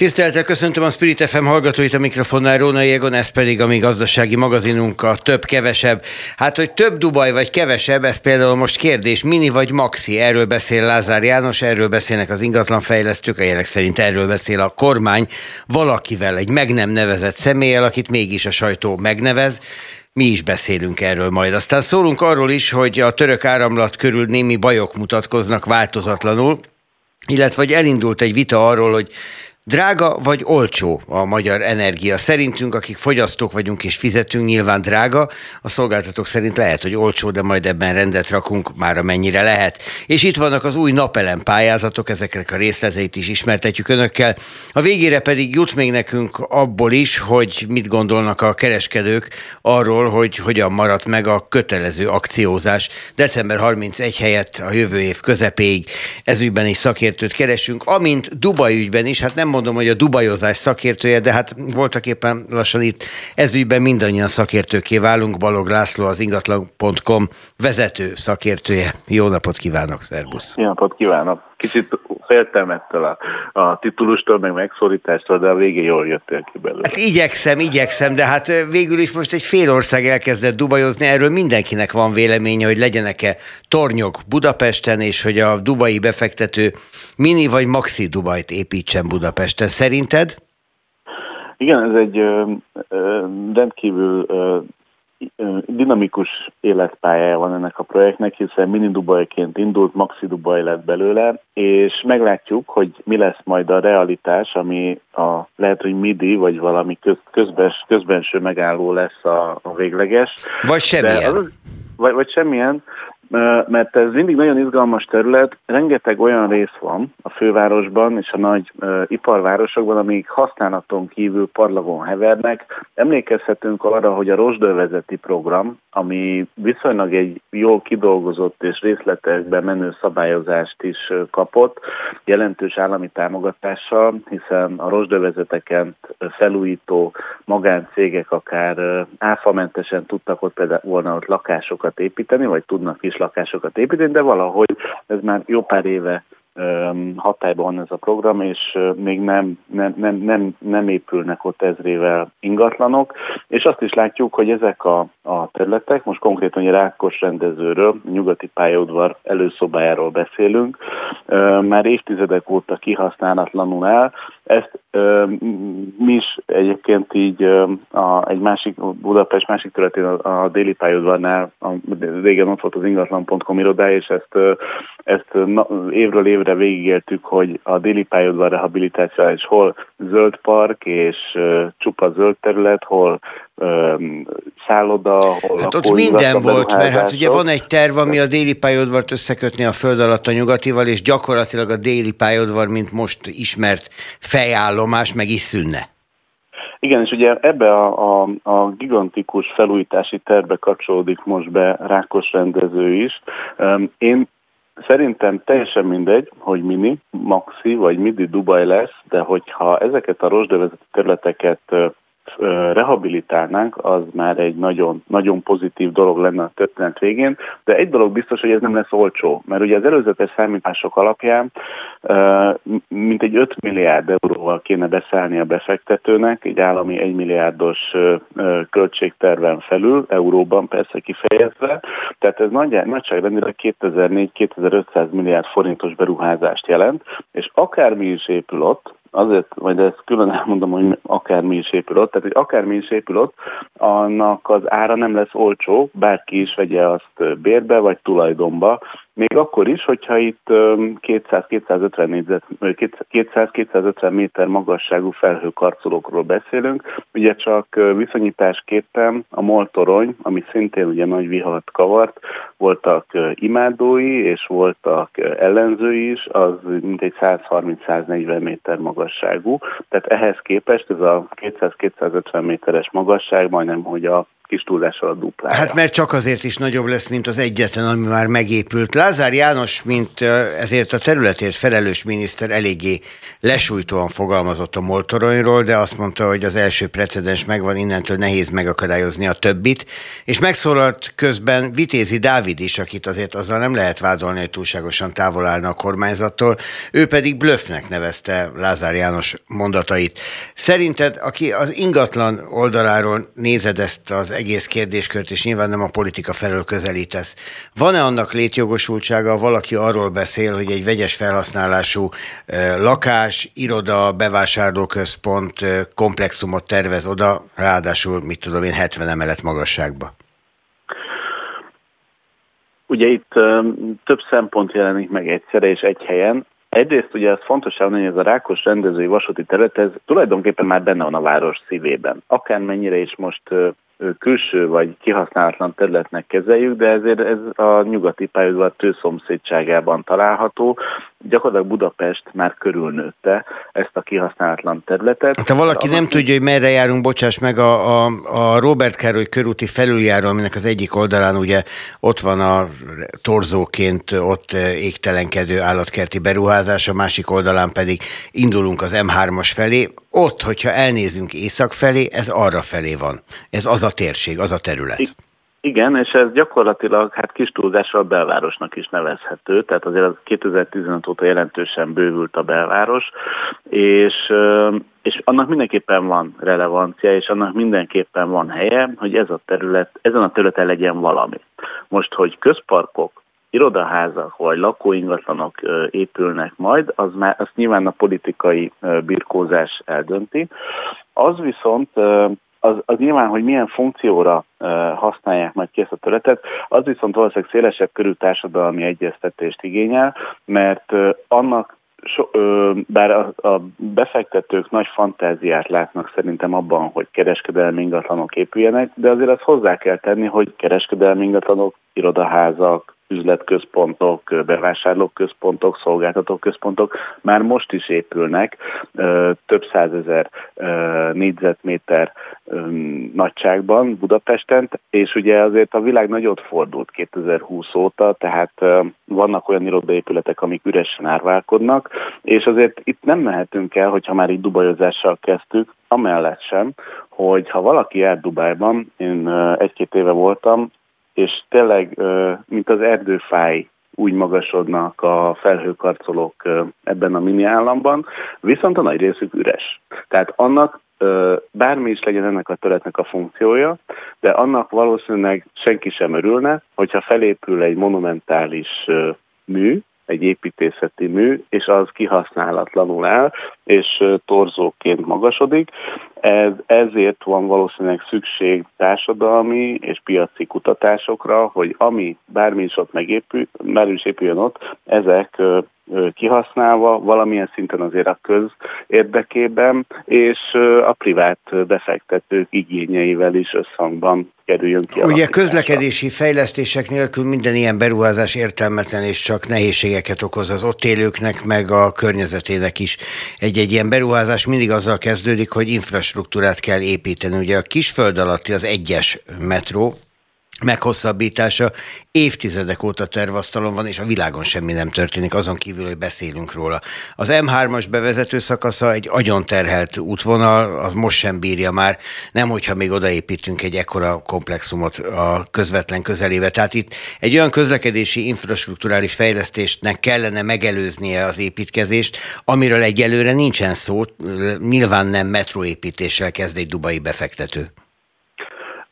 Tisztelettel köszöntöm a Spirit FM hallgatóit a mikrofonnál, Róna Jégon, ez pedig a mi gazdasági magazinunk a több-kevesebb. Hát, hogy több Dubaj vagy kevesebb, ez például most kérdés, mini vagy maxi, erről beszél Lázár János, erről beszélnek az ingatlanfejlesztők, a jelek szerint erről beszél a kormány valakivel, egy meg nem nevezett személlyel, akit mégis a sajtó megnevez mi is beszélünk erről majd. Aztán szólunk arról is, hogy a török áramlat körül némi bajok mutatkoznak változatlanul, illetve hogy elindult egy vita arról, hogy Drága vagy olcsó a magyar energia? Szerintünk, akik fogyasztók vagyunk és fizetünk, nyilván drága. A szolgáltatók szerint lehet, hogy olcsó, de majd ebben rendet rakunk már amennyire lehet. És itt vannak az új napelem pályázatok, ezeknek a részleteit is ismertetjük önökkel. A végére pedig jut még nekünk abból is, hogy mit gondolnak a kereskedők arról, hogy hogyan maradt meg a kötelező akciózás december 31 helyett a jövő év közepéig. Ezügyben is szakértőt keresünk, amint Dubaj ügyben is, hát nem mondom, hogy a dubajozás szakértője, de hát voltak éppen lassan itt ezügyben mindannyian szakértőké válunk. Balog László az ingatlan.com vezető szakértője. Jó napot kívánok, szervusz! Jó napot kívánok! Kicsit féltem ettől a, a titulustól, meg megszólítástól, de a végén jól jöttél ki belőle. Hát igyekszem, igyekszem, de hát végül is most egy fél ország elkezdett dubajozni, erről mindenkinek van véleménye, hogy legyenek-e tornyok Budapesten, és hogy a dubai befektető mini vagy maxi Dubajt építsen Budapesten. Szerinted? Igen, ez egy ö, ö, rendkívül ö, dinamikus életpályája van ennek a projektnek, hiszen mini Dubajként indult, maxi Dubaj lett belőle, és meglátjuk, hogy mi lesz majd a realitás, ami a, lehet, hogy midi, vagy valami köz, közbens, közbenső megálló lesz a, a végleges. Vagy semmilyen. Az, vagy, vagy semmilyen, mert ez mindig nagyon izgalmas terület, rengeteg olyan rész van a fővárosban és a nagy iparvárosokban, amik használaton kívül parlagon hevernek. Emlékezhetünk arra, hogy a Rosdővezeti program, ami viszonylag egy jól kidolgozott és részletekben menő szabályozást is kapott, jelentős állami támogatással, hiszen a Rosdővezeteken felújító magáncégek akár áfamentesen tudtak ott például volna ott lakásokat építeni, vagy tudnak is lakásokat építeni, de valahogy ez már jó pár éve hatályban van ez a program, és még nem, nem, nem, nem, nem épülnek ott ezrével ingatlanok, és azt is látjuk, hogy ezek a, a területek, most konkrétan egy Rákos rendezőről, nyugati pályaudvar előszobájáról beszélünk, már évtizedek óta kihasználatlanul el, ezt mi is egyébként így a, egy másik, Budapest másik területén a, a déli pályaudvarnál, a, régen ott volt az ingatlan.com irodája, és ezt, ezt na, évről évre végigéltük, hogy a déli pályaudvar rehabilitáció és hol zöld park és csupa zöld terület, hol szálloda, hol Hát ott minden volt, mert hát ugye van egy terv, ami a déli pályaudvart összekötni a föld alatt a nyugatival, és gyakorlatilag a déli pályaudvar, mint most ismert fejállomás, meg is szűnne. Igen, és ugye ebbe a, a, a gigantikus felújítási tervbe kapcsolódik most be Rákos rendező is. Én Szerintem teljesen mindegy, hogy mini, maxi vagy midi Dubai lesz, de hogyha ezeket a rosdövezeti területeket rehabilitálnánk, az már egy nagyon, nagyon pozitív dolog lenne a történet végén, de egy dolog biztos, hogy ez nem lesz olcsó, mert ugye az előzetes számítások alapján mint egy 5 milliárd euróval kéne beszállni a befektetőnek, egy állami 1 milliárdos költségterven felül, euróban persze kifejezve, tehát ez nagy, nagyságrendileg 2004-2500 milliárd forintos beruházást jelent, és akármi is épül ott, azért, majd ezt külön elmondom, hogy akármi is épül ott, tehát hogy akármi is épül ott, annak az ára nem lesz olcsó, bárki is vegye azt bérbe vagy tulajdonba, még akkor is, hogyha itt 200-250 200-250 méter magasságú felhőkarcolókról beszélünk, ugye csak viszonyításképpen a Moltorony, ami szintén ugye nagy vihart kavart, voltak imádói és voltak ellenzői is, az mintegy 130-140 méter magasságú, tehát ehhez képest ez a 200-250 méteres magasság majdnem, hogy a kis túlzással a duplája. Hát mert csak azért is nagyobb lesz, mint az egyetlen, ami már megépült. Lázár János, mint ezért a területért felelős miniszter eléggé lesújtóan fogalmazott a Moltoronyról, de azt mondta, hogy az első precedens megvan, innentől nehéz megakadályozni a többit, és megszólalt közben Vitézi Dávid is, akit azért azzal nem lehet vádolni, hogy túlságosan távol állna a kormányzattól, ő pedig blöffnek nevezte Lázár János mondatait. Szerinted, aki az ingatlan oldaláról nézed ezt az egész kérdéskört, és nyilván nem a politika felől közelítesz, van-e annak létjogosultsága, valaki arról beszél, hogy egy vegyes felhasználású lakás, iroda, bevásárlóközpont komplexumot tervez oda, ráadásul, mit tudom én, 70 emelet magasságba? Ugye itt több szempont jelenik meg egyszerre és egy helyen. Egyrészt ugye ez fontos hogy ez a rákos rendezői vasúti terület, ez tulajdonképpen már benne van a város szívében. Akármennyire is most külső vagy kihasználatlan területnek kezeljük, de ezért ez a nyugati pályaudvar tőszomszédságában található. Gyakorlatilag Budapest már körülnőtte ezt a kihasználatlan területet. Hát, ha valaki nem tudja, hogy merre járunk, bocsáss meg, a, a, a Robert Károly körúti felüljáró, aminek az egyik oldalán ugye ott van a torzóként ott égtelenkedő állatkerti beruházás, a másik oldalán pedig indulunk az M3-as felé. Ott, hogyha elnézünk észak felé, ez arra felé van. Ez az a térség, az a terület. Igen, és ez gyakorlatilag hát kis túlzásra a belvárosnak is nevezhető, tehát azért az 2015 óta jelentősen bővült a belváros, és, és annak mindenképpen van relevancia, és annak mindenképpen van helye, hogy ez a terület, ezen a területen legyen valami. Most, hogy közparkok, irodaházak vagy lakóingatlanok épülnek majd, az már azt nyilván a politikai birkózás eldönti. Az viszont az, az nyilván, hogy milyen funkcióra használják majd ki ezt a területet, az viszont valószínűleg szélesebb körű társadalmi egyeztetést igényel, mert annak so, ö, bár a, a befektetők nagy fantáziát látnak szerintem abban, hogy kereskedelmi ingatlanok épüljenek, de azért azt hozzá kell tenni, hogy kereskedelmi ingatlanok, irodaházak, üzletközpontok, bevásárlóközpontok, szolgáltatóközpontok már most is épülnek. Több százezer négyzetméter nagyságban Budapesten, és ugye azért a világ nagyot fordult 2020 óta, tehát vannak olyan irodaépületek, amik üresen árválkodnak, és azért itt nem mehetünk el, hogyha már így dubajozással kezdtük, amellett sem, hogy ha valaki jár Dubájban, én egy-két éve voltam, és tényleg, mint az erdőfáj, úgy magasodnak a felhőkarcolók ebben a mini államban, viszont a nagy részük üres. Tehát annak bármi is legyen ennek a területnek a funkciója, de annak valószínűleg senki sem örülne, hogyha felépül egy monumentális mű, egy építészeti mű, és az kihasználatlanul áll, és torzóként magasodik. Ez, ezért van valószínűleg szükség társadalmi és piaci kutatásokra, hogy ami bármi is ott megépül, bármi is épüljön ott, ezek kihasználva valamilyen szinten azért a köz érdekében, és a privát befektetők igényeivel is összhangban kerüljön ki. Ugye közlekedési fejlesztések nélkül minden ilyen beruházás értelmetlen és csak nehézségeket okoz az ott élőknek, meg a környezetének is. Egy-egy ilyen beruházás mindig azzal kezdődik, hogy infrastruktúrát kell építeni. Ugye a kisföld alatti az egyes metró, meghosszabbítása évtizedek óta tervasztalon van, és a világon semmi nem történik, azon kívül, hogy beszélünk róla. Az M3-as bevezető szakasza egy agyonterhelt útvonal, az most sem bírja már, nem hogyha még odaépítünk egy ekkora komplexumot a közvetlen közelébe. Tehát itt egy olyan közlekedési infrastruktúrális fejlesztésnek kellene megelőznie az építkezést, amiről egyelőre nincsen szó, nyilván nem metróépítéssel kezd egy dubai befektető.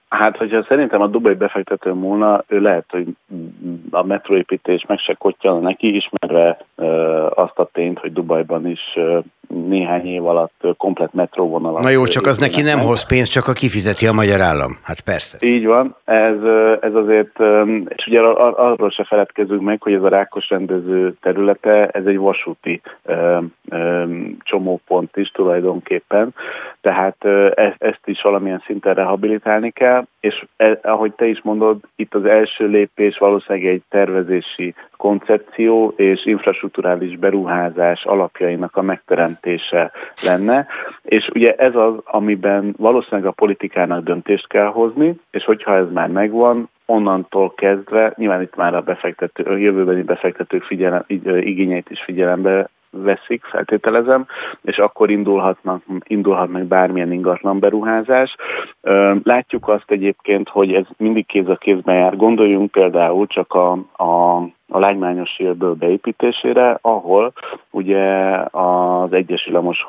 Hát, hogyha szerintem a Dubai befektető múlna, ő lehet, hogy a metróépítés meg se kotyana neki, ismerve azt a tényt, hogy Dubajban is néhány év alatt komplet metróvonalat. Na jó, csak az neki nem hoz pénzt, csak a kifizeti a magyar állam. Hát persze. Így van. Ez, ez azért, és ugye arról se feledkezünk meg, hogy ez a rákos rendező területe, ez egy vasúti csomópont is tulajdonképpen. Tehát ezt is valamilyen szinten rehabilitálni kell, és e, ahogy te is mondod, itt az első lépés valószínűleg egy tervezési koncepció és infrastruktúrális beruházás alapjainak a megteremtése lenne, és ugye ez az, amiben valószínűleg a politikának döntést kell hozni, és hogyha ez már megvan, onnantól kezdve, nyilván itt már a befektető, a jövőbeni befektetők figyelem, igényeit is figyelembe veszik, feltételezem, és akkor indulhatnak, indulhat meg bármilyen ingatlan beruházás. Látjuk azt egyébként, hogy ez mindig kéz a kézben jár. Gondoljunk például csak a, a a lágymányos sírből beépítésére, ahol ugye az egyes villamos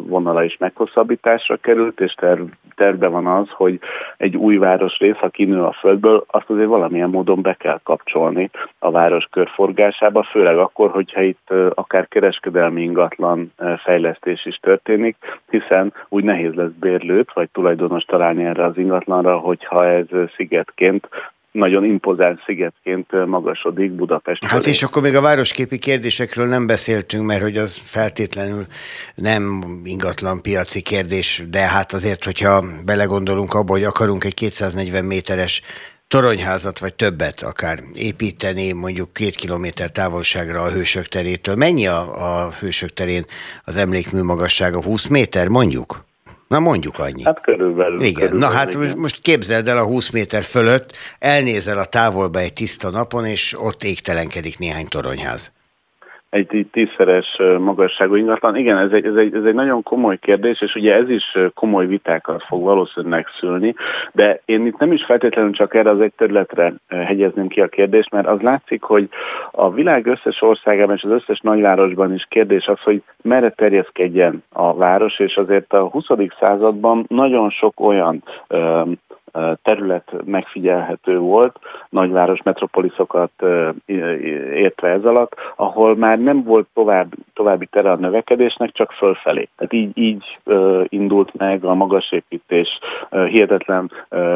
vonala is meghosszabbításra került, és terv, tervben van az, hogy egy új városrész, ha kinő a földből, azt azért valamilyen módon be kell kapcsolni a város körforgásába, főleg akkor, hogyha itt akár kereskedelmi ingatlan fejlesztés is történik, hiszen úgy nehéz lesz bérlőt vagy tulajdonos találni erre az ingatlanra, hogyha ez szigetként nagyon impozáns szigetként magasodik Budapest. Hát és akkor még a városképi kérdésekről nem beszéltünk, mert hogy az feltétlenül nem ingatlan piaci kérdés, de hát azért, hogyha belegondolunk abba, hogy akarunk egy 240 méteres toronyházat, vagy többet akár építeni, mondjuk két kilométer távolságra a Hősök terétől. Mennyi a, a Hősök terén az emlékmű magassága? 20 méter, mondjuk? Na mondjuk annyi. Hát körülbelül. Igen, körülbelül, na hát igen. most képzeld el a 20 méter fölött, elnézel a távolba egy tiszta napon, és ott égtelenkedik néhány toronyház egy tízszeres magasságú ingatlan. Igen, ez egy, ez, egy, ez egy nagyon komoly kérdés, és ugye ez is komoly vitákat fog valószínűleg szülni, de én itt nem is feltétlenül csak erre az egy területre hegyezném ki a kérdést, mert az látszik, hogy a világ összes országában és az összes nagyvárosban is kérdés az, hogy merre terjeszkedjen a város, és azért a 20. században nagyon sok olyan terület megfigyelhető volt, nagyváros metropoliszokat értve ez alatt, ahol már nem volt tovább, további tere a növekedésnek, csak fölfelé. Tehát így, így indult meg a magasépítés hihetetlen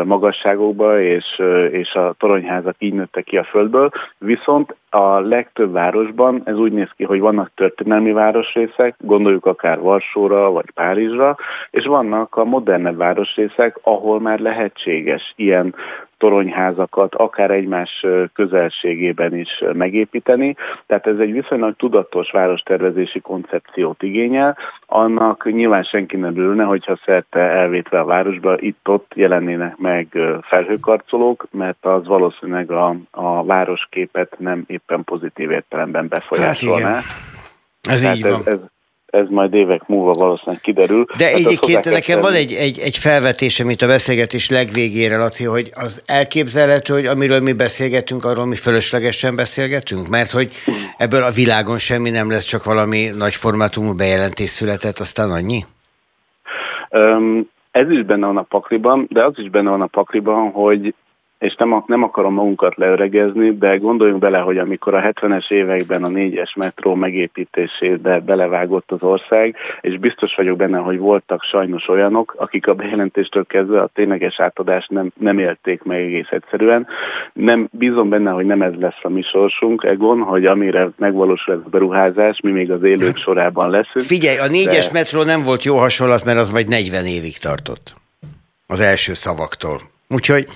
magasságokba, és, és a toronyházak így nőttek ki a földből, viszont a legtöbb városban ez úgy néz ki, hogy vannak történelmi városrészek, gondoljuk akár Varsóra vagy Párizsra, és vannak a modernebb városrészek, ahol már lehetséges ilyen toronyházakat akár egymás közelségében is megépíteni. Tehát ez egy viszonylag tudatos várostervezési koncepciót igényel. Annak nyilván senki nem ülne, hogyha szerte elvétve a városba itt-ott jelennének meg felhőkarcolók, mert az valószínűleg a, a városképet nem éppen pozitív értelemben befolyásolná. Hát igen. Ez így van. Ez, ez, majd évek múlva valószínűleg kiderül. De hát egyébként nekem van egy, egy, egy felvetés, amit a beszélgetés legvégére, Laci, hogy az elképzelhető, hogy amiről mi beszélgetünk, arról mi fölöslegesen beszélgetünk? Mert hogy ebből a világon semmi nem lesz, csak valami nagy formátumú bejelentés született, aztán annyi? Um, ez is benne van a pakliban, de az is benne van a pakliban, hogy és nem, nem akarom magunkat leöregezni, de gondoljunk bele, hogy amikor a 70-es években a négyes metró megépítésébe belevágott az ország, és biztos vagyok benne, hogy voltak sajnos olyanok, akik a bejelentéstől kezdve a tényleges átadást nem, nem élték meg egész egyszerűen. Nem, bízom benne, hogy nem ez lesz a mi sorsunk, Egon, hogy amire megvalósul ez a beruházás, mi még az élők sorában leszünk. Figyelj, a négyes de... metró nem volt jó hasonlat, mert az vagy 40 évig tartott az első szavaktól. Úgyhogy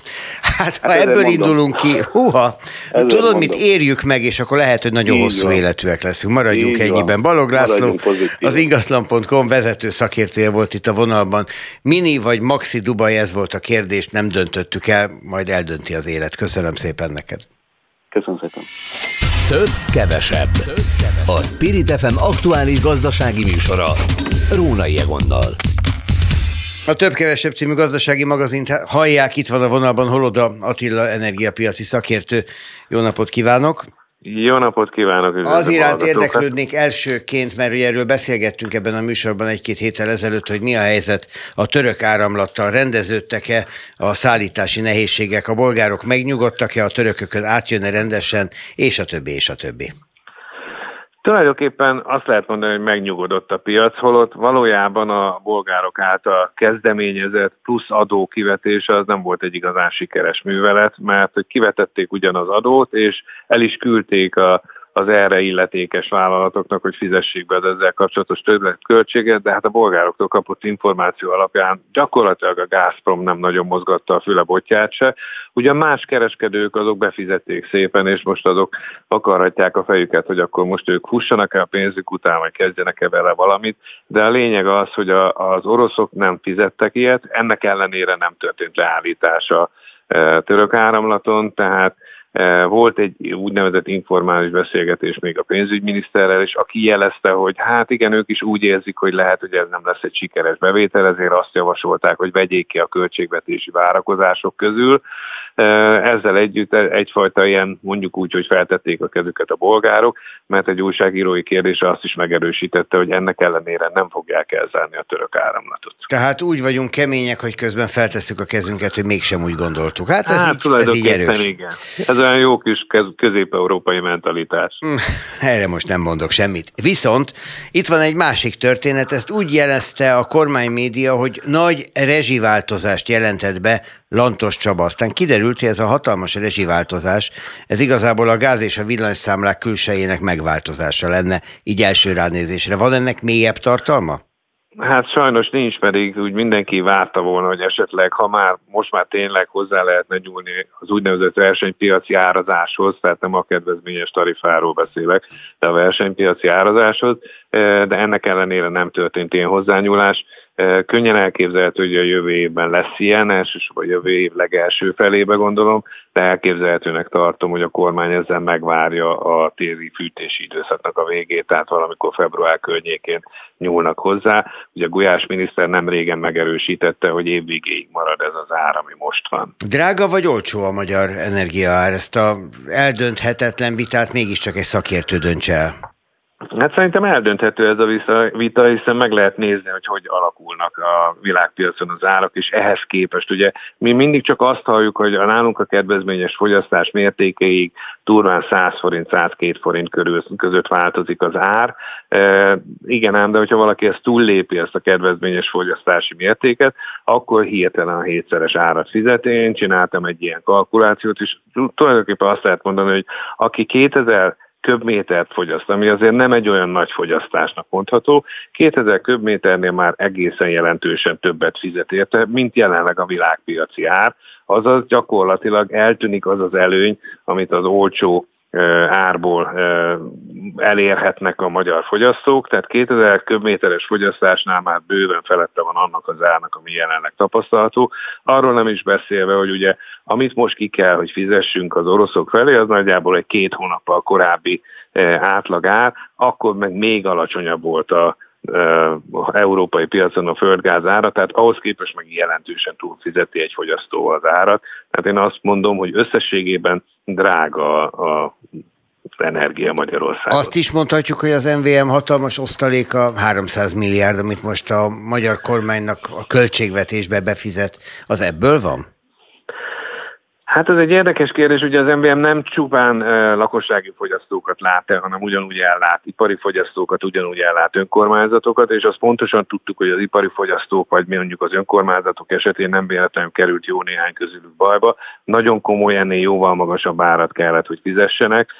hát ha hát ebből mondom. indulunk ki, húha, ezzel tudod, mondom. mit érjük meg, és akkor lehet, hogy nagyon Így hosszú van. életűek leszünk. Maradjunk Így ennyiben. Van. Balog László, az ingatlan.com vezető szakértője volt itt a vonalban. Mini vagy Maxi Dubai, ez volt a kérdés, nem döntöttük el, majd eldönti az élet. Köszönöm szépen neked. Köszönöm szépen. Több, kevesebb. Több, kevesebb. A Spirit FM aktuális gazdasági műsora. Rónai Egonnal. A Több-Kevesebb című gazdasági magazint hallják, itt van a vonalban Holoda Attila energiapiaci szakértő. Jó napot kívánok! Jó napot kívánok! Az iránt érdeklődnék elsőként, mert ugye erről beszélgettünk ebben a műsorban egy-két héttel ezelőtt, hogy mi a helyzet a török áramlattal. Rendeződtek-e a szállítási nehézségek, a bolgárok megnyugodtak-e, a törökökön átjönne rendesen, és a többi, és a többi. Tulajdonképpen azt lehet mondani, hogy megnyugodott a piac, holott valójában a bolgárok által kezdeményezett plusz adó kivetése az nem volt egy igazán sikeres művelet, mert hogy kivetették ugyanaz adót, és el is küldték a, az erre illetékes vállalatoknak, hogy fizessék be az ezzel kapcsolatos többletköltséget, de hát a bolgároktól kapott információ alapján gyakorlatilag a Gazprom nem nagyon mozgatta a füle botját se. Ugyan más kereskedők azok befizették szépen, és most azok akarhatják a fejüket, hogy akkor most ők fussanak el a pénzük után, vagy kezdjenek-e vele valamit, de a lényeg az, hogy a, az oroszok nem fizettek ilyet, ennek ellenére nem történt leállítása e, török áramlaton, tehát volt egy úgynevezett informális beszélgetés még a pénzügyminiszterrel, és aki jelezte, hogy hát igen, ők is úgy érzik, hogy lehet, hogy ez nem lesz egy sikeres bevétel, ezért azt javasolták, hogy vegyék ki a költségvetési várakozások közül. Ezzel együtt egyfajta ilyen, mondjuk úgy, hogy feltették a kezüket a bolgárok, mert egy újságírói kérdése azt is megerősítette, hogy ennek ellenére nem fogják elzárni a török áramlatot. Tehát úgy vagyunk kemények, hogy közben feltesszük a kezünket, hogy mégsem úgy gondoltuk. Hát ez, hát, így, ez így erős. Igen. Ez olyan jó kis közép-európai mentalitás. Hm, erre most nem mondok semmit. Viszont itt van egy másik történet, ezt úgy jelezte a kormány média, hogy nagy rezsiváltozást jelentett be Lantos Csaba. Aztán kiderült, hogy ez a hatalmas rezsiváltozás, ez igazából a gáz és a villanyszámlák külsejének megváltozása lenne, így első ránézésre. Van ennek mélyebb tartalma? Hát sajnos nincs, pedig úgy mindenki várta volna, hogy esetleg, ha már most már tényleg hozzá lehetne nyúlni az úgynevezett versenypiaci árazáshoz, tehát nem a kedvezményes tarifáról beszélek, de a versenypiaci árazáshoz, de ennek ellenére nem történt ilyen hozzányúlás. Könnyen elképzelhető, hogy a jövő évben lesz ilyen, elsősorban a jövő év legelső felébe gondolom, de elképzelhetőnek tartom, hogy a kormány ezzel megvárja a téli fűtési időszaknak a végét, tehát valamikor február környékén nyúlnak hozzá. Ugye a Gulyás miniszter nem régen megerősítette, hogy évvégéig marad ez az ár, ami most van. Drága vagy olcsó a magyar energiaár? Ezt a eldönthetetlen vitát mégiscsak egy szakértő döntse el. Hát szerintem eldönthető ez a vita, hiszen meg lehet nézni, hogy hogy alakulnak a világpiacon az árak, és ehhez képest ugye mi mindig csak azt halljuk, hogy a nálunk a kedvezményes fogyasztás mértékeig turván 100 forint, 102 forint körül, között változik az ár. E, igen ám, de hogyha valaki ezt túllépi, ezt a kedvezményes fogyasztási mértéket, akkor hirtelen a hétszeres árat fizet. Én csináltam egy ilyen kalkulációt, és tulajdonképpen azt lehet mondani, hogy aki 2000 köbmétert fogyaszt, ami azért nem egy olyan nagy fogyasztásnak mondható. 2000 köbméternél már egészen jelentősen többet fizet érte, mint jelenleg a világpiaci ár, azaz gyakorlatilag eltűnik az az előny, amit az olcsó árból elérhetnek a magyar fogyasztók, tehát 2000 köbméteres fogyasztásnál már bőven felette van annak az árnak, ami jelenleg tapasztalható. Arról nem is beszélve, hogy ugye amit most ki kell, hogy fizessünk az oroszok felé, az nagyjából egy két hónappal korábbi átlagár, akkor meg még alacsonyabb volt a, európai piacon a földgáz ára, tehát ahhoz képest meg jelentősen túlfizeti egy fogyasztó az árat. Tehát én azt mondom, hogy összességében drága a energia Magyarországon. Azt is mondhatjuk, hogy az MVM hatalmas osztaléka 300 milliárd, amit most a magyar kormánynak a költségvetésbe befizet, az ebből van? Hát ez egy érdekes kérdés, ugye az MVM nem csupán lakossági fogyasztókat lát el, hanem ugyanúgy ellát ipari fogyasztókat, ugyanúgy ellát önkormányzatokat, és azt pontosan tudtuk, hogy az ipari fogyasztók, vagy mondjuk az önkormányzatok esetén nem véletlenül került jó néhány közülük bajba. Nagyon komoly, ennél jóval magasabb árat kellett, hogy fizessenek.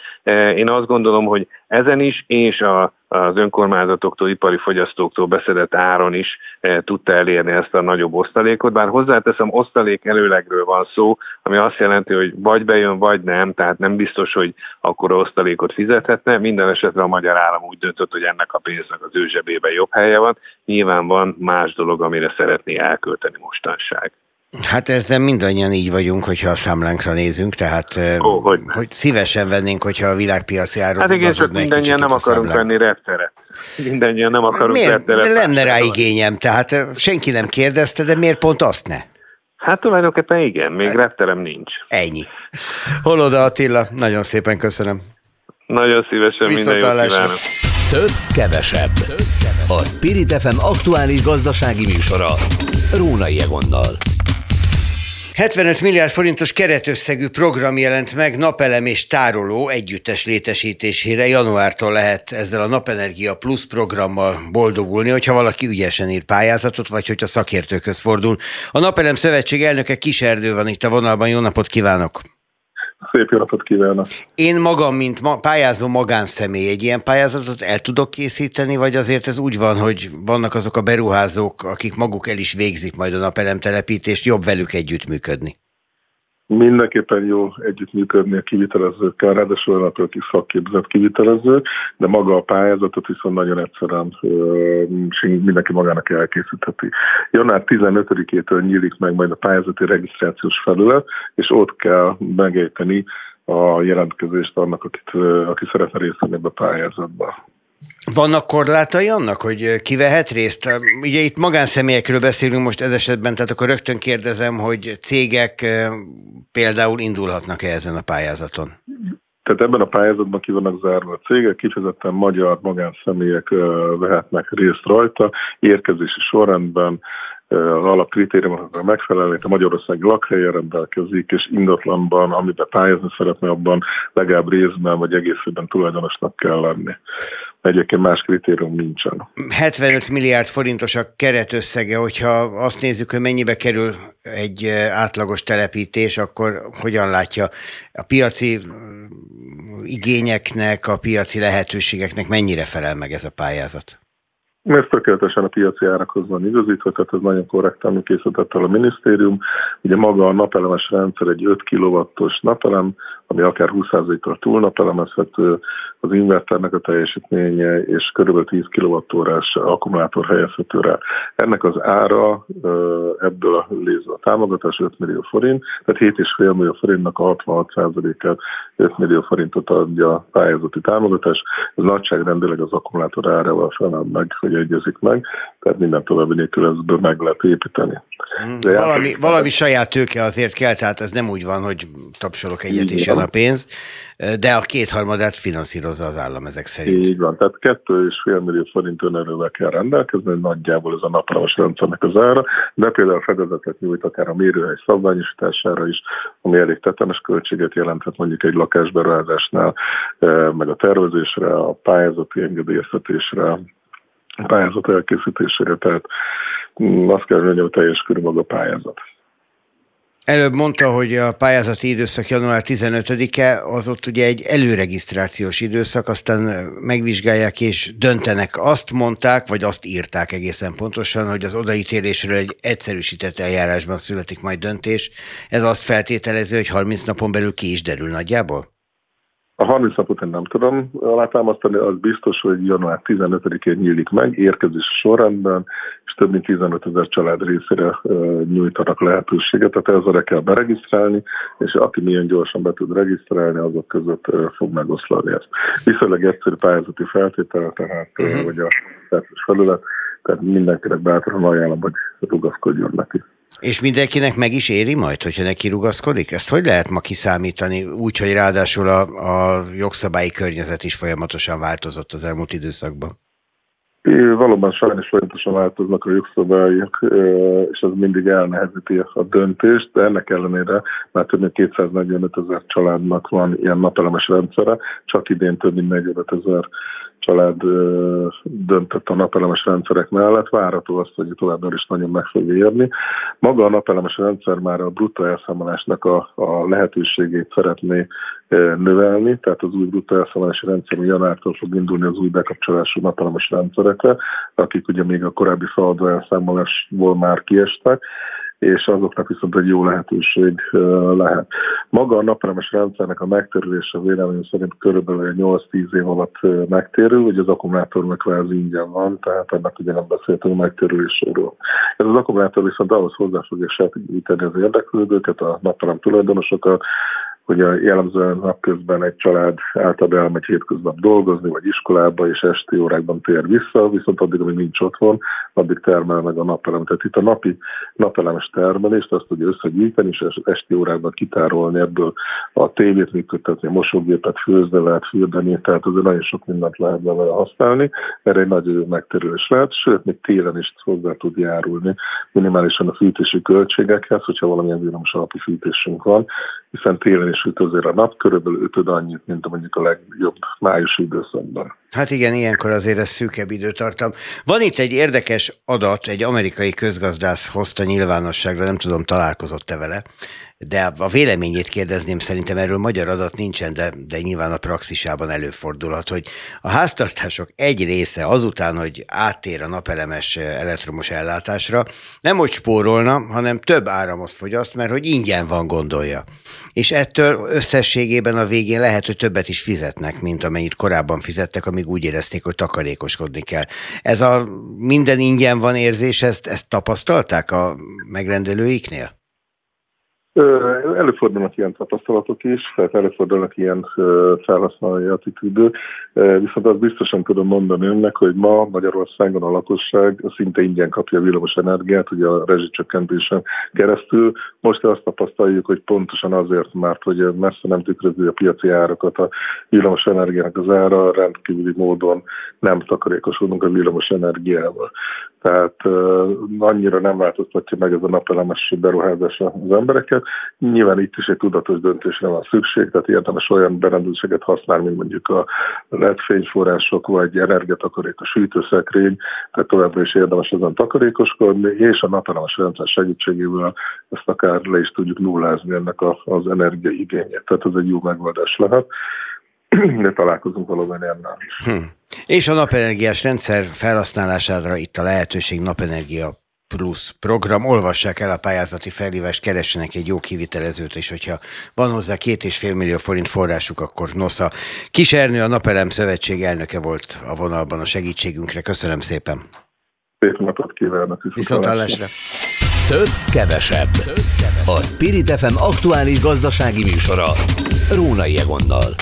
Én azt gondolom, hogy ezen is, és a az önkormányzatoktól, ipari fogyasztóktól beszedett áron is e, tudta elérni ezt a nagyobb osztalékot. Bár hozzáteszem, osztalék előlegről van szó, ami azt jelenti, hogy vagy bejön, vagy nem, tehát nem biztos, hogy akkor osztalékot fizethetne. Minden esetre a magyar állam úgy döntött, hogy ennek a pénznek az ő zsebében jobb helye van. Nyilván van más dolog, amire szeretné elkölteni mostanság. Hát ezzel mindannyian így vagyunk, hogyha a számlánkra nézünk, tehát oh, hogy, hogy szívesen vennénk, hogyha a világpiaci áron Hát igen, csak mindannyian nem akarunk venni repteret. Mindannyian nem akarunk miért? repteret. Lenne rá igényem, tehát senki nem kérdezte, de miért pont azt ne? Hát tulajdonképpen igen, még hát, repterem nincs. Ennyi. Holoda Attila, nagyon szépen köszönöm. Nagyon szívesen minden jót kívánok. Több, kevesebb. A Spirit FM aktuális gazdasági műsora. Rónai Egonnal. 75 milliárd forintos keretösszegű program jelent meg napelem és tároló együttes létesítésére. Januártól lehet ezzel a Napenergia Plus programmal boldogulni, hogyha valaki ügyesen ír pályázatot, vagy hogyha szakértőköz fordul. A Napelem Szövetség elnöke Kiserdő van itt a vonalban. Jó napot kívánok! Szép jó napot kívánok! Én magam, mint ma, pályázó magánszemély, egy ilyen pályázatot el tudok készíteni, vagy azért ez úgy van, hogy vannak azok a beruházók, akik maguk el is végzik majd a napelemtelepítést, jobb velük együttműködni? Mindenképpen jó együttműködni a kivitelezőkkel, ráadásul is szakképzett kivitelezők, de maga a pályázatot viszont nagyon egyszerűen mindenki magának elkészítheti. Január 15-től nyílik meg majd a pályázati regisztrációs felület, és ott kell megejteni a jelentkezést annak, akit, aki szeretne részt venni ebbe a pályázatba. Vannak korlátai annak, hogy ki vehet részt? Ugye itt magánszemélyekről beszélünk most ez esetben, tehát akkor rögtön kérdezem, hogy cégek például indulhatnak-e ezen a pályázaton? Tehát ebben a pályázatban ki vannak zárva a cégek, kifejezetten magyar magánszemélyek vehetnek részt rajta, érkezési sorrendben, alapkritériumoknak megfelelni, a Magyarországi lakhelyen rendelkezik, és ingatlanban, amiben pályázni szeretne, abban legalább részben vagy egészében tulajdonosnak kell lenni. Egyébként más kritérium nincsen. 75 milliárd forintos a keretösszege, hogyha azt nézzük, hogy mennyibe kerül egy átlagos telepítés, akkor hogyan látja a piaci igényeknek, a piaci lehetőségeknek mennyire felel meg ez a pályázat? Ez tökéletesen a piaci árakhoz van igazítva, tehát ez nagyon korrektan készített el a minisztérium. Ugye maga a napelemes rendszer egy 5 kW-os napelem, ami akár 20%-kal túlnapelemezhető, az inverternek a teljesítménye és kb. 10 kWh-ás akkumulátor helyezhető rá. Ennek az ára ebből a lézve a támogatás 5 millió forint, tehát 7,5 millió forintnak a 66%-át 5 millió forintot adja a pályázati támogatás. Ez nagyságrendileg az akkumulátor árával felel meg, hogy egyezik meg, tehát minden további nélkül ezből meg lehet építeni. Hmm. De valami, valami saját tőke azért kell, tehát ez nem úgy van, hogy tapsolok egyet és jön a pénz, de a kétharmadát finanszírozza az állam ezek szerint. Így van, tehát kettő és fél millió forint önerővel kell rendelkezni, nagyjából ez a napalmas rendszernek az ára, de például fedezetet nyújt akár a mérőhely szabványosítására is, ami elég tetemes költséget jelenthet mondjuk egy lakásberuházásnál, eh, meg a tervezésre, a pályázati engedélyeztetésre, pályázat elkészítésére, tehát mm, azt kell mondjam, hogy teljes körül maga a pályázat. Előbb mondta, hogy a pályázati időszak január 15-e, az ott ugye egy előregisztrációs időszak, aztán megvizsgálják és döntenek. Azt mondták, vagy azt írták egészen pontosan, hogy az odaítélésről egy egyszerűsített eljárásban születik majd döntés. Ez azt feltételező, hogy 30 napon belül ki is derül nagyjából? A 30 napot én nem tudom alátámasztani, az biztos, hogy január 15-én nyílik meg, érkezés sorrendben, és több mint 15 ezer család részére nyújtanak lehetőséget, tehát ezzel kell beregisztrálni, és aki milyen gyorsan be tud regisztrálni, azok között fog megoszlani ezt. Viszonylag egyszerű pályázati feltétel, tehát, uh-huh. vagy a felület, tehát mindenkinek bátran ajánlom, hogy rugaszkodjon neki. És mindenkinek meg is éri majd, hogyha neki rugaszkodik? Ezt hogy lehet ma kiszámítani, úgy, hogy ráadásul a, a jogszabályi környezet is folyamatosan változott az elmúlt időszakban? Valóban sajnos folyamatosan változnak a jogszabályok, és ez mindig elnehezíti a döntést, de ennek ellenére már több mint 245 ezer családnak van ilyen napelemes rendszere, csak idén több mint 45 ezer család döntött a napelemes rendszerek mellett, várható azt, hogy továbbra is nagyon meg fog érni. Maga a napelemes rendszer már a bruttó elszámolásnak a, a lehetőségét szeretné növelni, tehát az új bruttó elszámolási rendszer januártól fog indulni az új bekapcsolású napelemes rendszerekre, akik ugye még a korábbi szaldó elszámolásból már kiestek, és azoknak viszont egy jó lehetőség lehet. Maga a napelemes rendszernek a megtérülése véleményem szerint körülbelül 8-10 év alatt megtérül, hogy az akkumulátornak kvázi ingyen van, tehát ennek ugye nem beszéltünk megtérüléséről. Ez az akkumulátor viszont ahhoz hozzá fogja segíteni az érdeklődőket, a napelem tulajdonosokat, hogy a jellemzően napközben egy család által elmegy hétköznap dolgozni, vagy iskolába, és esti órákban tér vissza, viszont addig, amíg nincs otthon, addig termel meg a napelem. Tehát itt a napi napelemes termelést azt tudja összegyűjteni, és esti órákban kitárolni ebből a tévét működtetni, a mosógépet főzni lehet, fürdeni, tehát azért nagyon sok mindent lehet vele használni. Erre egy nagy megterülés lehet, sőt, még télen is hozzá tud járulni minimálisan a fűtési költségekhez, hogyha valamilyen villamos alapú fűtésünk van, hiszen télen is süt azért a nap, körülbelül ötöd annyit, mint mondjuk a legjobb májusi időszakban. Hát igen, ilyenkor azért ez szűkebb időtartam. Van itt egy érdekes adat, egy amerikai közgazdász hozta nyilvánosságra, nem tudom, találkozott-e vele, de a véleményét kérdezném, szerintem erről magyar adat nincsen, de, de nyilván a praxisában előfordulhat, hogy a háztartások egy része azután, hogy áttér a napelemes elektromos ellátásra, nem hogy spórolna, hanem több áramot fogyaszt, mert hogy ingyen van gondolja. És ettől összességében a végén lehet, hogy többet is fizetnek, mint amennyit korábban fizettek, amíg úgy érezték, hogy takarékoskodni kell. Ez a minden ingyen van érzés, ezt, ezt tapasztalták a megrendelőiknél? Előfordulnak ilyen tapasztalatok is, tehát előfordulnak ilyen felhasználói attitűdő, viszont azt biztosan tudom mondani önnek, hogy ma Magyarországon a lakosság szinte ingyen kapja villamos energiát, ugye a rezsicsökkentésen keresztül. Most azt tapasztaljuk, hogy pontosan azért, mert hogy messze nem tükrözi a piaci árakat a villamos energiának az ára, rendkívüli módon nem takarékosodunk a villamos energiával. Tehát annyira nem változtatja meg ez a napelemes beruházás az embereket, Nyilván itt is egy tudatos döntésre van szükség, tehát érdemes olyan berendezéseket használni, mint mondjuk a LED fényforrások, vagy energiatakarék, a sűtőszekrény, tehát továbbra is érdemes ezen takarékoskodni, és a napelemes rendszer segítségével ezt akár le is tudjuk nullázni ennek az energiaigényét. Tehát ez egy jó megoldás lehet de találkozunk valóban ennél is. Hm. És a napenergiás rendszer felhasználására itt a lehetőség napenergia Plus program. Olvassák el a pályázati felhívást, keressenek egy jó kivitelezőt, és hogyha van hozzá két és fél millió forint forrásuk, akkor nosza. Kis Ernő, a Napelem Szövetség elnöke volt a vonalban a segítségünkre. Köszönöm szépen. Szép napot kívánok. Viszont hallásra. Több, kevesebb. A Spirit FM aktuális gazdasági műsora. Rónai Egonnal.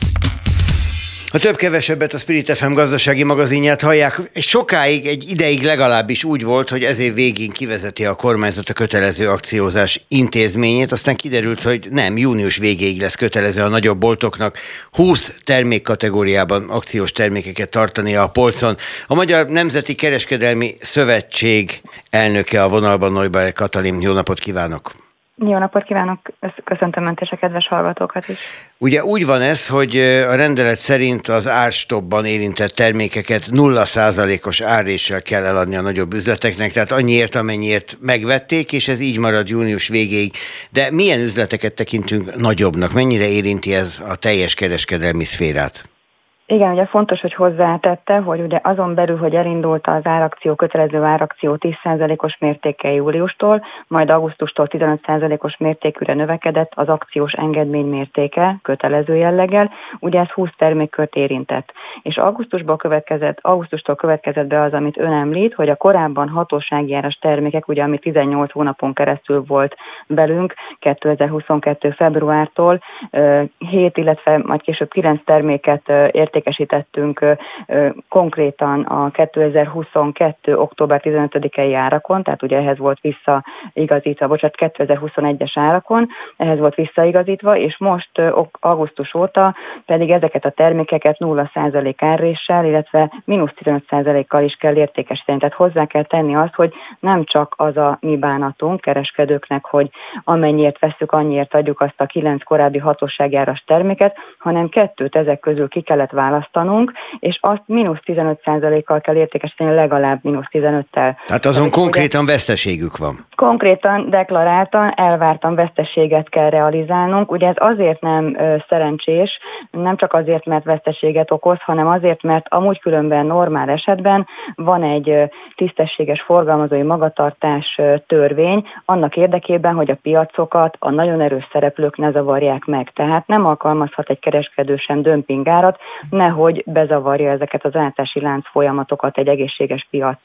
A több-kevesebbet a Spirit FM gazdasági magazinját hallják. Sokáig, egy ideig legalábbis úgy volt, hogy ez év végén kivezeti a kormányzat a kötelező akciózás intézményét, aztán kiderült, hogy nem, június végéig lesz kötelező a nagyobb boltoknak 20 termékkategóriában akciós termékeket tartani a polcon. A Magyar Nemzeti Kereskedelmi Szövetség elnöke a vonalban Neuber Katalin. Jó napot kívánok! Jó napot kívánok, köszöntöm Önt és a kedves hallgatókat is. Ugye úgy van ez, hogy a rendelet szerint az árstopban érintett termékeket 0%-os áréssel kell eladni a nagyobb üzleteknek, tehát annyiért, amennyiért megvették, és ez így marad június végéig. De milyen üzleteket tekintünk nagyobbnak? Mennyire érinti ez a teljes kereskedelmi szférát? Igen, ugye fontos, hogy hozzátette, hogy ugye azon belül, hogy elindult az árakció, kötelező árakció 10%-os mértékkel júliustól, majd augusztustól 15%-os mértékűre növekedett az akciós engedmény mértéke kötelező jelleggel, ugye ez 20 termékkört érintett. És augusztusból következett, augusztustól következett be az, amit ön említ, hogy a korábban hatóságjáras termékek, ugye ami 18 hónapon keresztül volt belünk 2022. februártól, 7, illetve majd később 9 terméket ért értékesítettünk konkrétan a 2022. október 15-i árakon, tehát ugye ehhez volt visszaigazítva, bocsánat, 2021-es árakon, ehhez volt visszaigazítva, és most augusztus óta pedig ezeket a termékeket 0% árréssel, illetve mínusz 15%-kal is kell értékesíteni. Tehát hozzá kell tenni azt, hogy nem csak az a mi bánatunk kereskedőknek, hogy amennyiért veszük, annyiért adjuk azt a kilenc korábbi hatóságjáras terméket, hanem kettőt ezek közül ki kellett választanunk, és azt mínusz 15%-kal kell értékesíteni, legalább mínusz 15-tel. Hát azon Tehát, konkrétan ugye, veszteségük van. Konkrétan, deklaráltan, elvártan veszteséget kell realizálnunk. Ugye ez azért nem ö, szerencsés, nem csak azért, mert veszteséget okoz, hanem azért, mert amúgy különben normál esetben van egy ö, tisztességes forgalmazói magatartás ö, törvény, annak érdekében, hogy a piacokat a nagyon erős szereplők ne zavarják meg. Tehát nem alkalmazhat egy kereskedő sem dömpingárat, nehogy bezavarja ezeket az átási lánc folyamatokat egy egészséges piac,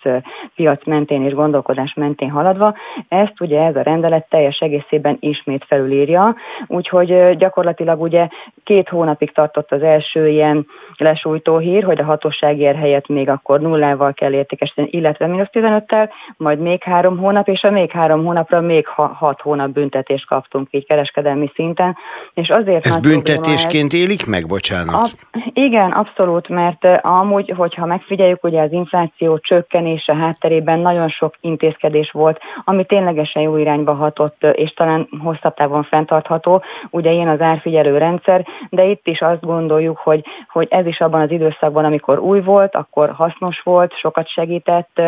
piac mentén és gondolkodás mentén haladva. Ezt ugye ez a rendelet teljes egészében ismét felülírja, úgyhogy gyakorlatilag ugye két hónapig tartott az első ilyen lesújtó hír, hogy a hatósági ér helyett még akkor nullával kell értékesíteni, illetve mínusz 15-tel, majd még három hónap, és a még három hónapra még ha, hat hónap büntetést kaptunk így kereskedelmi szinten. És azért ez büntetésként ez, élik meg, bocsánat? A, igen, Igen, abszolút, mert amúgy, hogyha megfigyeljük, ugye az infláció csökkenése hátterében nagyon sok intézkedés volt, ami ténylegesen jó irányba hatott, és talán hosszabb távon fenntartható. Ugye ilyen az árfigyelő rendszer, de itt is azt gondoljuk, hogy, hogy ez is abban az időszakban, amikor új volt, akkor hasznos volt, sokat segített,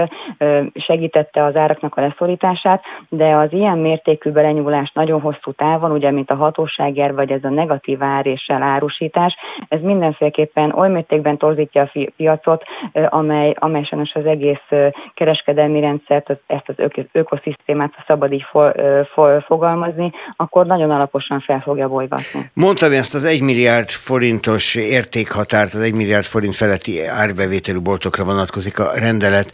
segítette az áraknak a leszorítását, de az ilyen mértékű belenyúlás nagyon hosszú távon, ugye, mint a hatóságért, vagy ez a negatív ár és elárusítás, ez mindenféleképpen oly mértékben torzítja a piacot, amely, amely sajnos az egész kereskedelmi rendszert, ezt az ökoszisztémát, ha szabad így for, for, fogalmazni, akkor nagyon alaposan fel fogja bolygatni. Mondtam ezt az 1 milliárd forintos értékhatárt, az 1 milliárd forint feletti árbevételű boltokra vonatkozik a rendelet.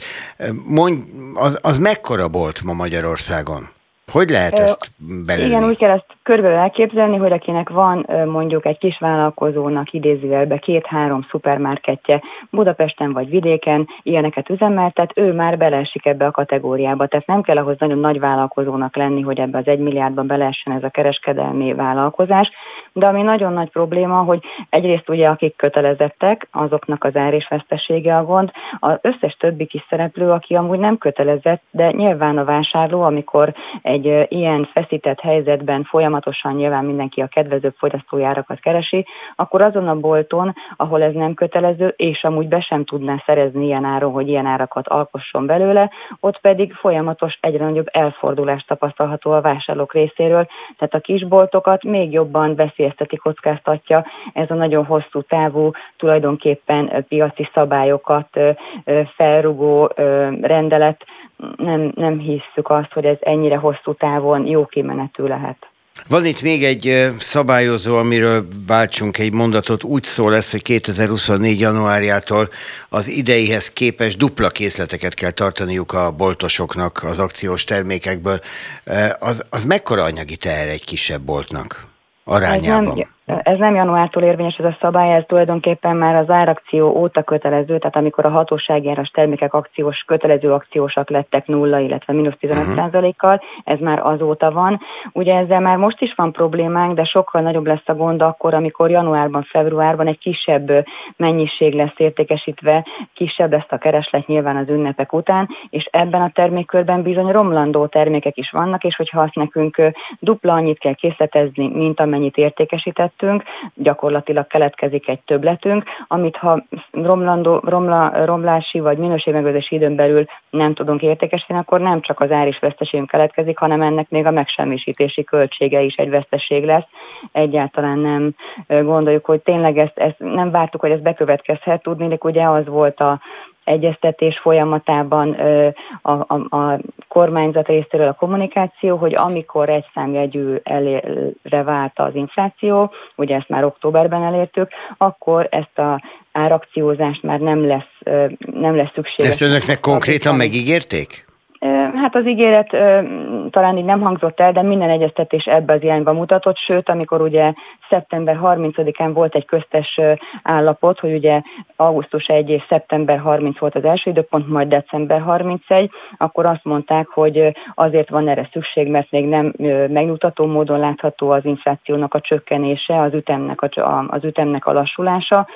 Mondj, az, az mekkora bolt ma Magyarországon? Hogy lehet ezt belőni? Igen, úgy kell ezt körülbelül elképzelni, hogy akinek van mondjuk egy kis vállalkozónak idézőjelbe két-három szupermarketje Budapesten vagy vidéken, ilyeneket üzemeltet, ő már beleesik ebbe a kategóriába. Tehát nem kell ahhoz nagyon nagy vállalkozónak lenni, hogy ebbe az egy milliárdban beleessen ez a kereskedelmi vállalkozás. De ami nagyon nagy probléma, hogy egyrészt ugye akik kötelezettek, azoknak az ár és vesztesége a gond, az összes többi kis szereplő, aki amúgy nem kötelezett, de nyilván a vásárló, amikor egy ilyen feszített helyzetben folyamat folyamatosan nyilván mindenki a kedvezőbb fogyasztójárakat keresi, akkor azon a bolton, ahol ez nem kötelező, és amúgy be sem tudná szerezni ilyen áron, hogy ilyen árakat alkosson belőle, ott pedig folyamatos egyre nagyobb elfordulást tapasztalható a vásárlók részéről, tehát a kisboltokat még jobban veszélyezteti, kockáztatja ez a nagyon hosszú távú, tulajdonképpen piaci szabályokat felrugó rendelet, nem, nem hisszük azt, hogy ez ennyire hosszú távon jó kimenetű lehet. Van itt még egy szabályozó, amiről váltsunk egy mondatot. Úgy szól ez, hogy 2024. januárjától az ideihez képes dupla készleteket kell tartaniuk a boltosoknak az akciós termékekből. Az, az mekkora anyagi teher egy kisebb boltnak arányában? Ez nem, ez nem januártól érvényes ez a szabály, ez tulajdonképpen már az árakció óta kötelező, tehát amikor a hatóságjáras termékek akciós, kötelező akciósak lettek nulla, illetve mínusz 15%-kal, uh-huh. ez már azóta van. Ugye ezzel már most is van problémánk, de sokkal nagyobb lesz a gond akkor, amikor januárban, februárban egy kisebb mennyiség lesz értékesítve, kisebb lesz a kereslet nyilván az ünnepek után, és ebben a termékkörben bizony romlandó termékek is vannak, és hogyha azt nekünk dupla annyit kell készletezni, mint amennyit értékesített, többletünk, gyakorlatilag keletkezik egy többletünk, amit ha romlandó, romla, romlási vagy minőségmegőrzési időn belül nem tudunk értékesíteni, akkor nem csak az ár és veszteségünk keletkezik, hanem ennek még a megsemmisítési költsége is egy veszteség lesz. Egyáltalán nem gondoljuk, hogy tényleg ezt, ezt nem vártuk, hogy ez bekövetkezhet. Tudni, ugye az volt a egyeztetés folyamatában a, a, a kormányzat részéről a kommunikáció, hogy amikor egy számjegyű elére vált az infláció, ugye ezt már októberben elértük, akkor ezt a árakciózást már nem lesz, nem lesz szükség. Ezt önöknek konkrétan megígérték? Hát az ígéret talán így nem hangzott el, de minden egyeztetés ebbe az irányba mutatott, sőt, amikor ugye szeptember 30-án volt egy köztes állapot, hogy ugye augusztus 1 és szeptember 30 volt az első időpont, majd december 31, akkor azt mondták, hogy azért van erre szükség, mert még nem megnyugtató módon látható az inflációnak a csökkenése, az ütemnek a, az ütemnek a lassulása,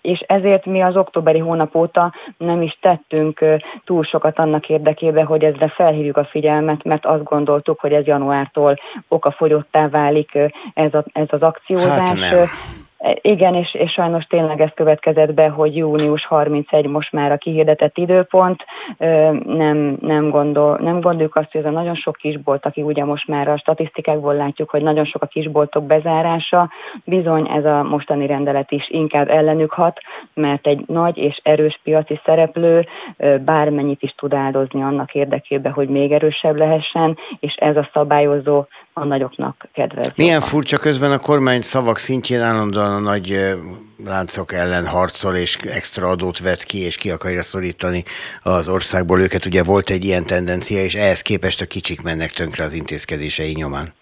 és ezért mi az októberi hónap óta nem is tettünk túl sokat annak érdekében, hogy ezre felhívjuk a figyelmet, mert azt gondoltuk, hogy ez januártól okafogyottá válik ez, a, ez az akciózás. Hát igen, és, és sajnos tényleg ez következett be, hogy június 31 most már a kihirdetett időpont. Nem, nem, gondol, nem gondoljuk azt, hogy ez a nagyon sok kisbolt, aki ugye most már a statisztikákból látjuk, hogy nagyon sok a kisboltok bezárása, bizony ez a mostani rendelet is inkább ellenük hat, mert egy nagy és erős piaci szereplő bármennyit is tud áldozni annak érdekében, hogy még erősebb lehessen, és ez a szabályozó a nagyoknak kedvez. Milyen furcsa közben a kormány szavak szintjén állandóan a nagy láncok ellen harcol, és extra adót vet ki, és ki akarja szorítani az országból őket. Ugye volt egy ilyen tendencia, és ehhez képest a kicsik mennek tönkre az intézkedései nyomán.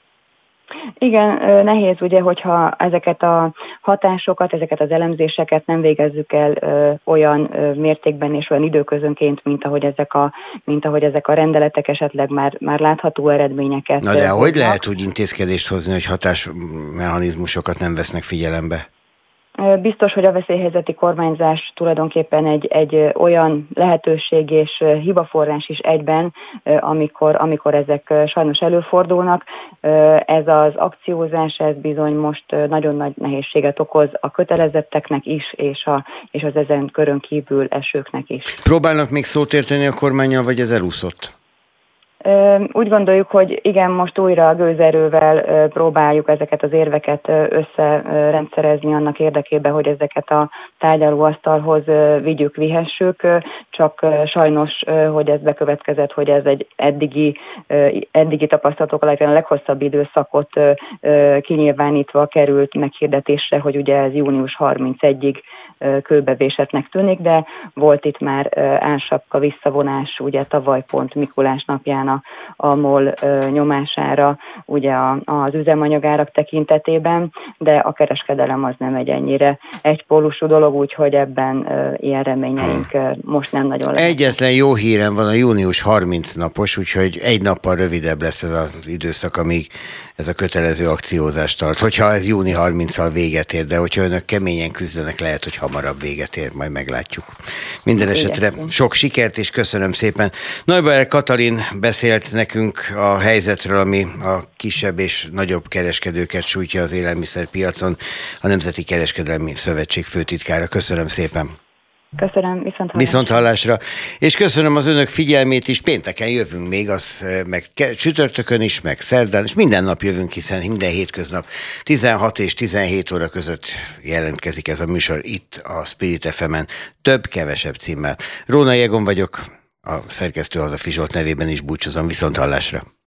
Igen, nehéz ugye, hogyha ezeket a hatásokat, ezeket az elemzéseket nem végezzük el ö, olyan ö, mértékben és olyan időközönként, mint ahogy ezek a, mint ahogy ezek a rendeletek esetleg már, már látható eredményeket. Na de hogy lehet úgy intézkedést hozni, hogy hatásmechanizmusokat nem vesznek figyelembe? Biztos, hogy a veszélyhelyzeti kormányzás tulajdonképpen egy, egy olyan lehetőség és hibaforrás is egyben, amikor, amikor ezek sajnos előfordulnak. Ez az akciózás, ez bizony most nagyon nagy nehézséget okoz a kötelezetteknek is, és, a, és az ezen körön kívül esőknek is. Próbálnak még szót érteni a kormányjal, vagy ez elúszott? Úgy gondoljuk, hogy igen, most újra a gőzerővel próbáljuk ezeket az érveket összerendszerezni annak érdekében, hogy ezeket a tárgyalóasztalhoz vigyük, vihessük, csak sajnos, hogy ez bekövetkezett, hogy ez egy eddigi, eddigi tapasztalatok alapján a leghosszabb időszakot kinyilvánítva került meghirdetésre, hogy ugye ez június 31-ig kőbevésetnek tűnik, de volt itt már ánsapka visszavonás, ugye tavaly pont Mikulás napján a, a MOL nyomására ugye az üzemanyagárak tekintetében, de a kereskedelem az nem egy ennyire egypólusú dolog, úgyhogy ebben ilyen reményeink most nem nagyon lehet. Egyetlen jó hírem van a június 30 napos, úgyhogy egy nappal rövidebb lesz ez az időszak, amíg ez a kötelező akciózás tart. Hogyha ez júni 30-al véget ér, de hogyha önök keményen küzdenek, lehet, hogy hamarabb véget ér, majd meglátjuk. Minden esetre sok sikert, és köszönöm szépen. Nagybár Katalin beszélt nekünk a helyzetről, ami a kisebb és nagyobb kereskedőket sújtja az élelmiszerpiacon, a Nemzeti Kereskedelmi Szövetség főtitkára. Köszönöm szépen. Köszönöm, viszont. Viszont hallásra. És köszönöm az önök figyelmét is. Pénteken jövünk még, az meg csütörtökön is, meg szerdán, és minden nap jövünk, hiszen minden hétköznap 16 és 17 óra között jelentkezik ez a műsor itt a Spirit fm több-kevesebb címmel. Róna Jegon vagyok, a szerkesztő a Fizsolt nevében is búcsúzom. Viszont hallásra.